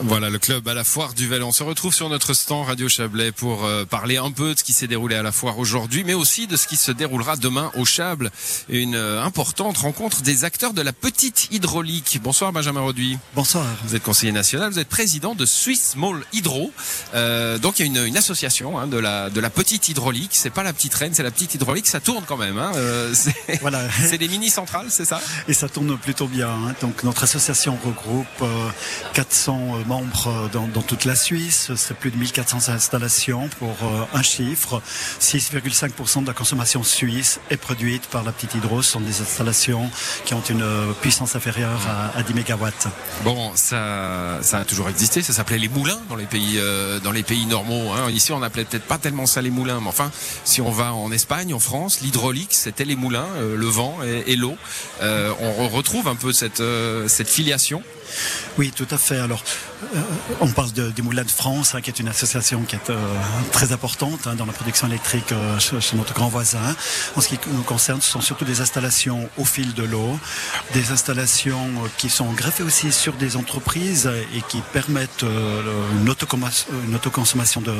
Voilà, le club à la foire du Val. On se retrouve sur notre stand Radio Chablais pour euh, parler un peu de ce qui s'est déroulé à la foire aujourd'hui, mais aussi de ce qui se déroulera demain au Chable. Une euh, importante rencontre des acteurs de la petite hydraulique. Bonsoir Benjamin Roduit. Bonsoir. Vous êtes conseiller national, vous êtes président de Swiss Small Hydro. Euh, donc il y a une, une association hein, de la de la petite hydraulique. C'est pas la petite reine, c'est la petite hydraulique. Ça tourne quand même. Hein. Euh, c'est Voilà. c'est des mini centrales, c'est ça? Et ça tourne plutôt bien. hein. Donc notre association regroupe euh, 400 euh, membres euh, dans, dans toute la Suisse. C'est plus de 1400 installations pour euh, un chiffre. 6,5% de la consommation suisse est produite par la petite hydro. Ce sont des installations qui ont une euh, puissance inférieure à, à 10 mégawatts. Bon, ça, ça a toujours existé. Ça s'appelait les moulins dans les pays, euh, dans les pays normaux. Hein. Ici, on appelait peut-être pas tellement ça les moulins, mais enfin, si on va en Espagne, en France, l'hydraulique, c'était les moulins, euh, le vent et, et l'eau. Euh, on re- retrouve un peu cette, cette filiation. Oui, tout à fait. Alors, on parle de, des Moulins de France, hein, qui est une association qui est euh, très importante hein, dans la production électrique euh, chez, notre grand voisin. En ce qui nous concerne, ce sont surtout des installations au fil de l'eau, des installations euh, qui sont greffées aussi sur des entreprises et qui permettent euh, une, autoconsommation de,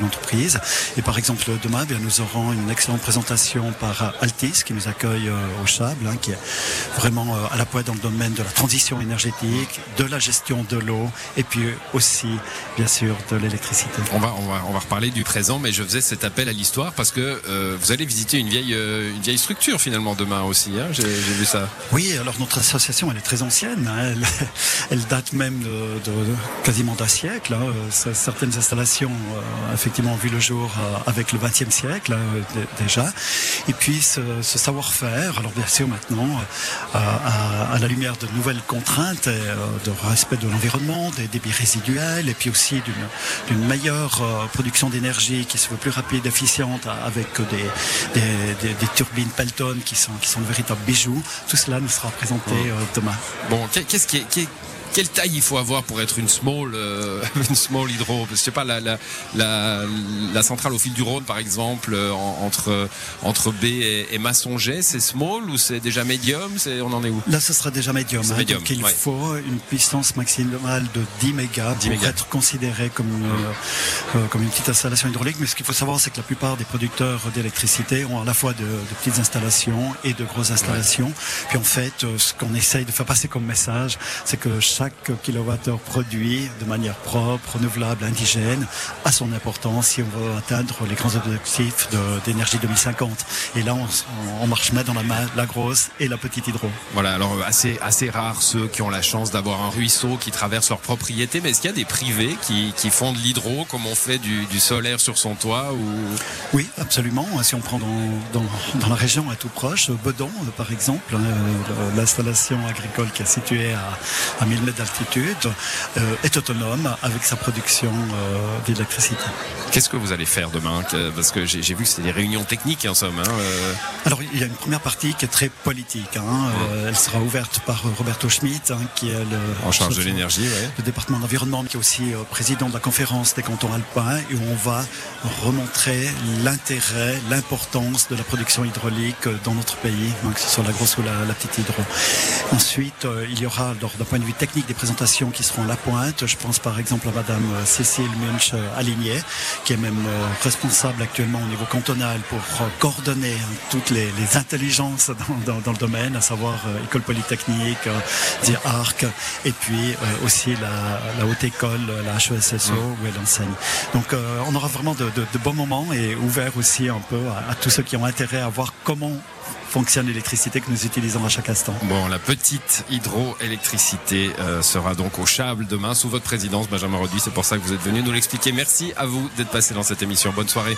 l'entreprise. Et par exemple, demain, bien, nous aurons une excellente présentation par Altis, qui nous accueille euh, au Chable, hein, qui est vraiment euh, à la pointe dans le domaine de la transition énergétique, de la gestion de l'eau et puis aussi, bien sûr, de l'électricité. On va, on va, on va reparler du présent, mais je faisais cet appel à l'histoire parce que euh, vous allez visiter une vieille, euh, une vieille structure finalement demain aussi. Hein. J'ai vu ça. Oui, alors notre association, elle est très ancienne. hein. Elle, elle date même de, quasiment d'un siècle. hein. Euh, Certaines installations, euh, effectivement, ont vu le jour euh, avec le XXe siècle dé- déjà. Et puis ce, ce savoir-faire, alors bien sûr maintenant, euh, à, à la lumière de nouvelles contraintes, et, euh, de respect de l'environnement, des débits résiduels, et puis aussi d'une meilleure euh, production d'énergie qui se veut plus rapide, efficiente, a- avec des, des, des- des turbines Pelton qui sont, qui sont de véritables bijoux. Tout cela nous sera présenté euh, demain. Bon, qu'est- qu'est-ce qui est, qui est- quelle taille il faut avoir pour être une small, euh, une small hydro? Je sais pas, la, la, la, la centrale au fil du Rhône, par exemple, euh, en- entre, entre B et, et Massonger, c'est small ou c'est déjà medium C'est On en est où? Là, ce sera déjà médium. Hein. médium, donc, il ouais. faut une puissance maximale de 10 mégas 10 pour mégas. être considéré comme une, euh, comme une petite installation hydraulique. Mais ce qu'il faut savoir, c'est que la plupart des producteurs d'électricité ont à la fois de, de petites installations et de grosses installations. Puis en fait, ce qu'on essaye de faire passer comme message, c'est que chaque kilowattheure produit de manière propre, renouvelable, indigène, a son importance si on veut atteindre les grands objectifs d'énergie 2050. Et là, on, marche main dans la main la grosse et la petite hydro. Voilà, alors assez, assez rare ceux qui ont la chance d'avoir un ruisseau qui traverse leur propriété, mais est-ce qu'il y a des privés qui, qui font de l'hydro comme on fait du, du solaire sur son toit ou... Oui, absolument. Si on prend dans, dans, dans la région à tout proche, Bedon, par exemple, hein, l'installation agricole qui est située à, à 1000 d'altitude, euh, est autonome avec sa production euh, d'électricité. Qu'est-ce que vous allez faire demain Parce que j'ai vu que c'était des réunions techniques en somme. Hein, euh. Alors, il y a une première partie qui est très politique. hein. Elle sera ouverte par Roberto Schmidt, hein, qui est le, En charge de l'énergie, ouais. le département d'environnement, qui est aussi président de la conférence des cantons alpins, et où on va remontrer l'intérêt, l'importance de la production hydraulique dans notre pays, que ce soit la grosse ou la, la petite hydro. Ensuite, euh, il y aura, d'un point de vue technique, des présentations qui seront à la pointe. Je pense par exemple à Madame euh, Cécile Munch euh, Aligné, qui est même responsable actuellement au niveau cantonal pour coordonner hein, toutes les, les intelligences dans, dans- dans le domaine, à savoir école polytechnique, dire ARC, et puis aussi la, la haute école, la HESSO, où elle enseigne. Donc on aura vraiment de, de- de bons moments et ouvert aussi un peu à, à tous ceux qui ont intérêt à voir comment fonctionne l'électricité que nous utilisons à chaque instant. Bon, la petite hydroélectricité euh, sera donc au Chable demain sous votre présidence, Benjamin Roduit. C'est pour ça que vous êtes venu nous l'expliquer. Merci à vous d'être passé dans cette émission. Bonne soirée.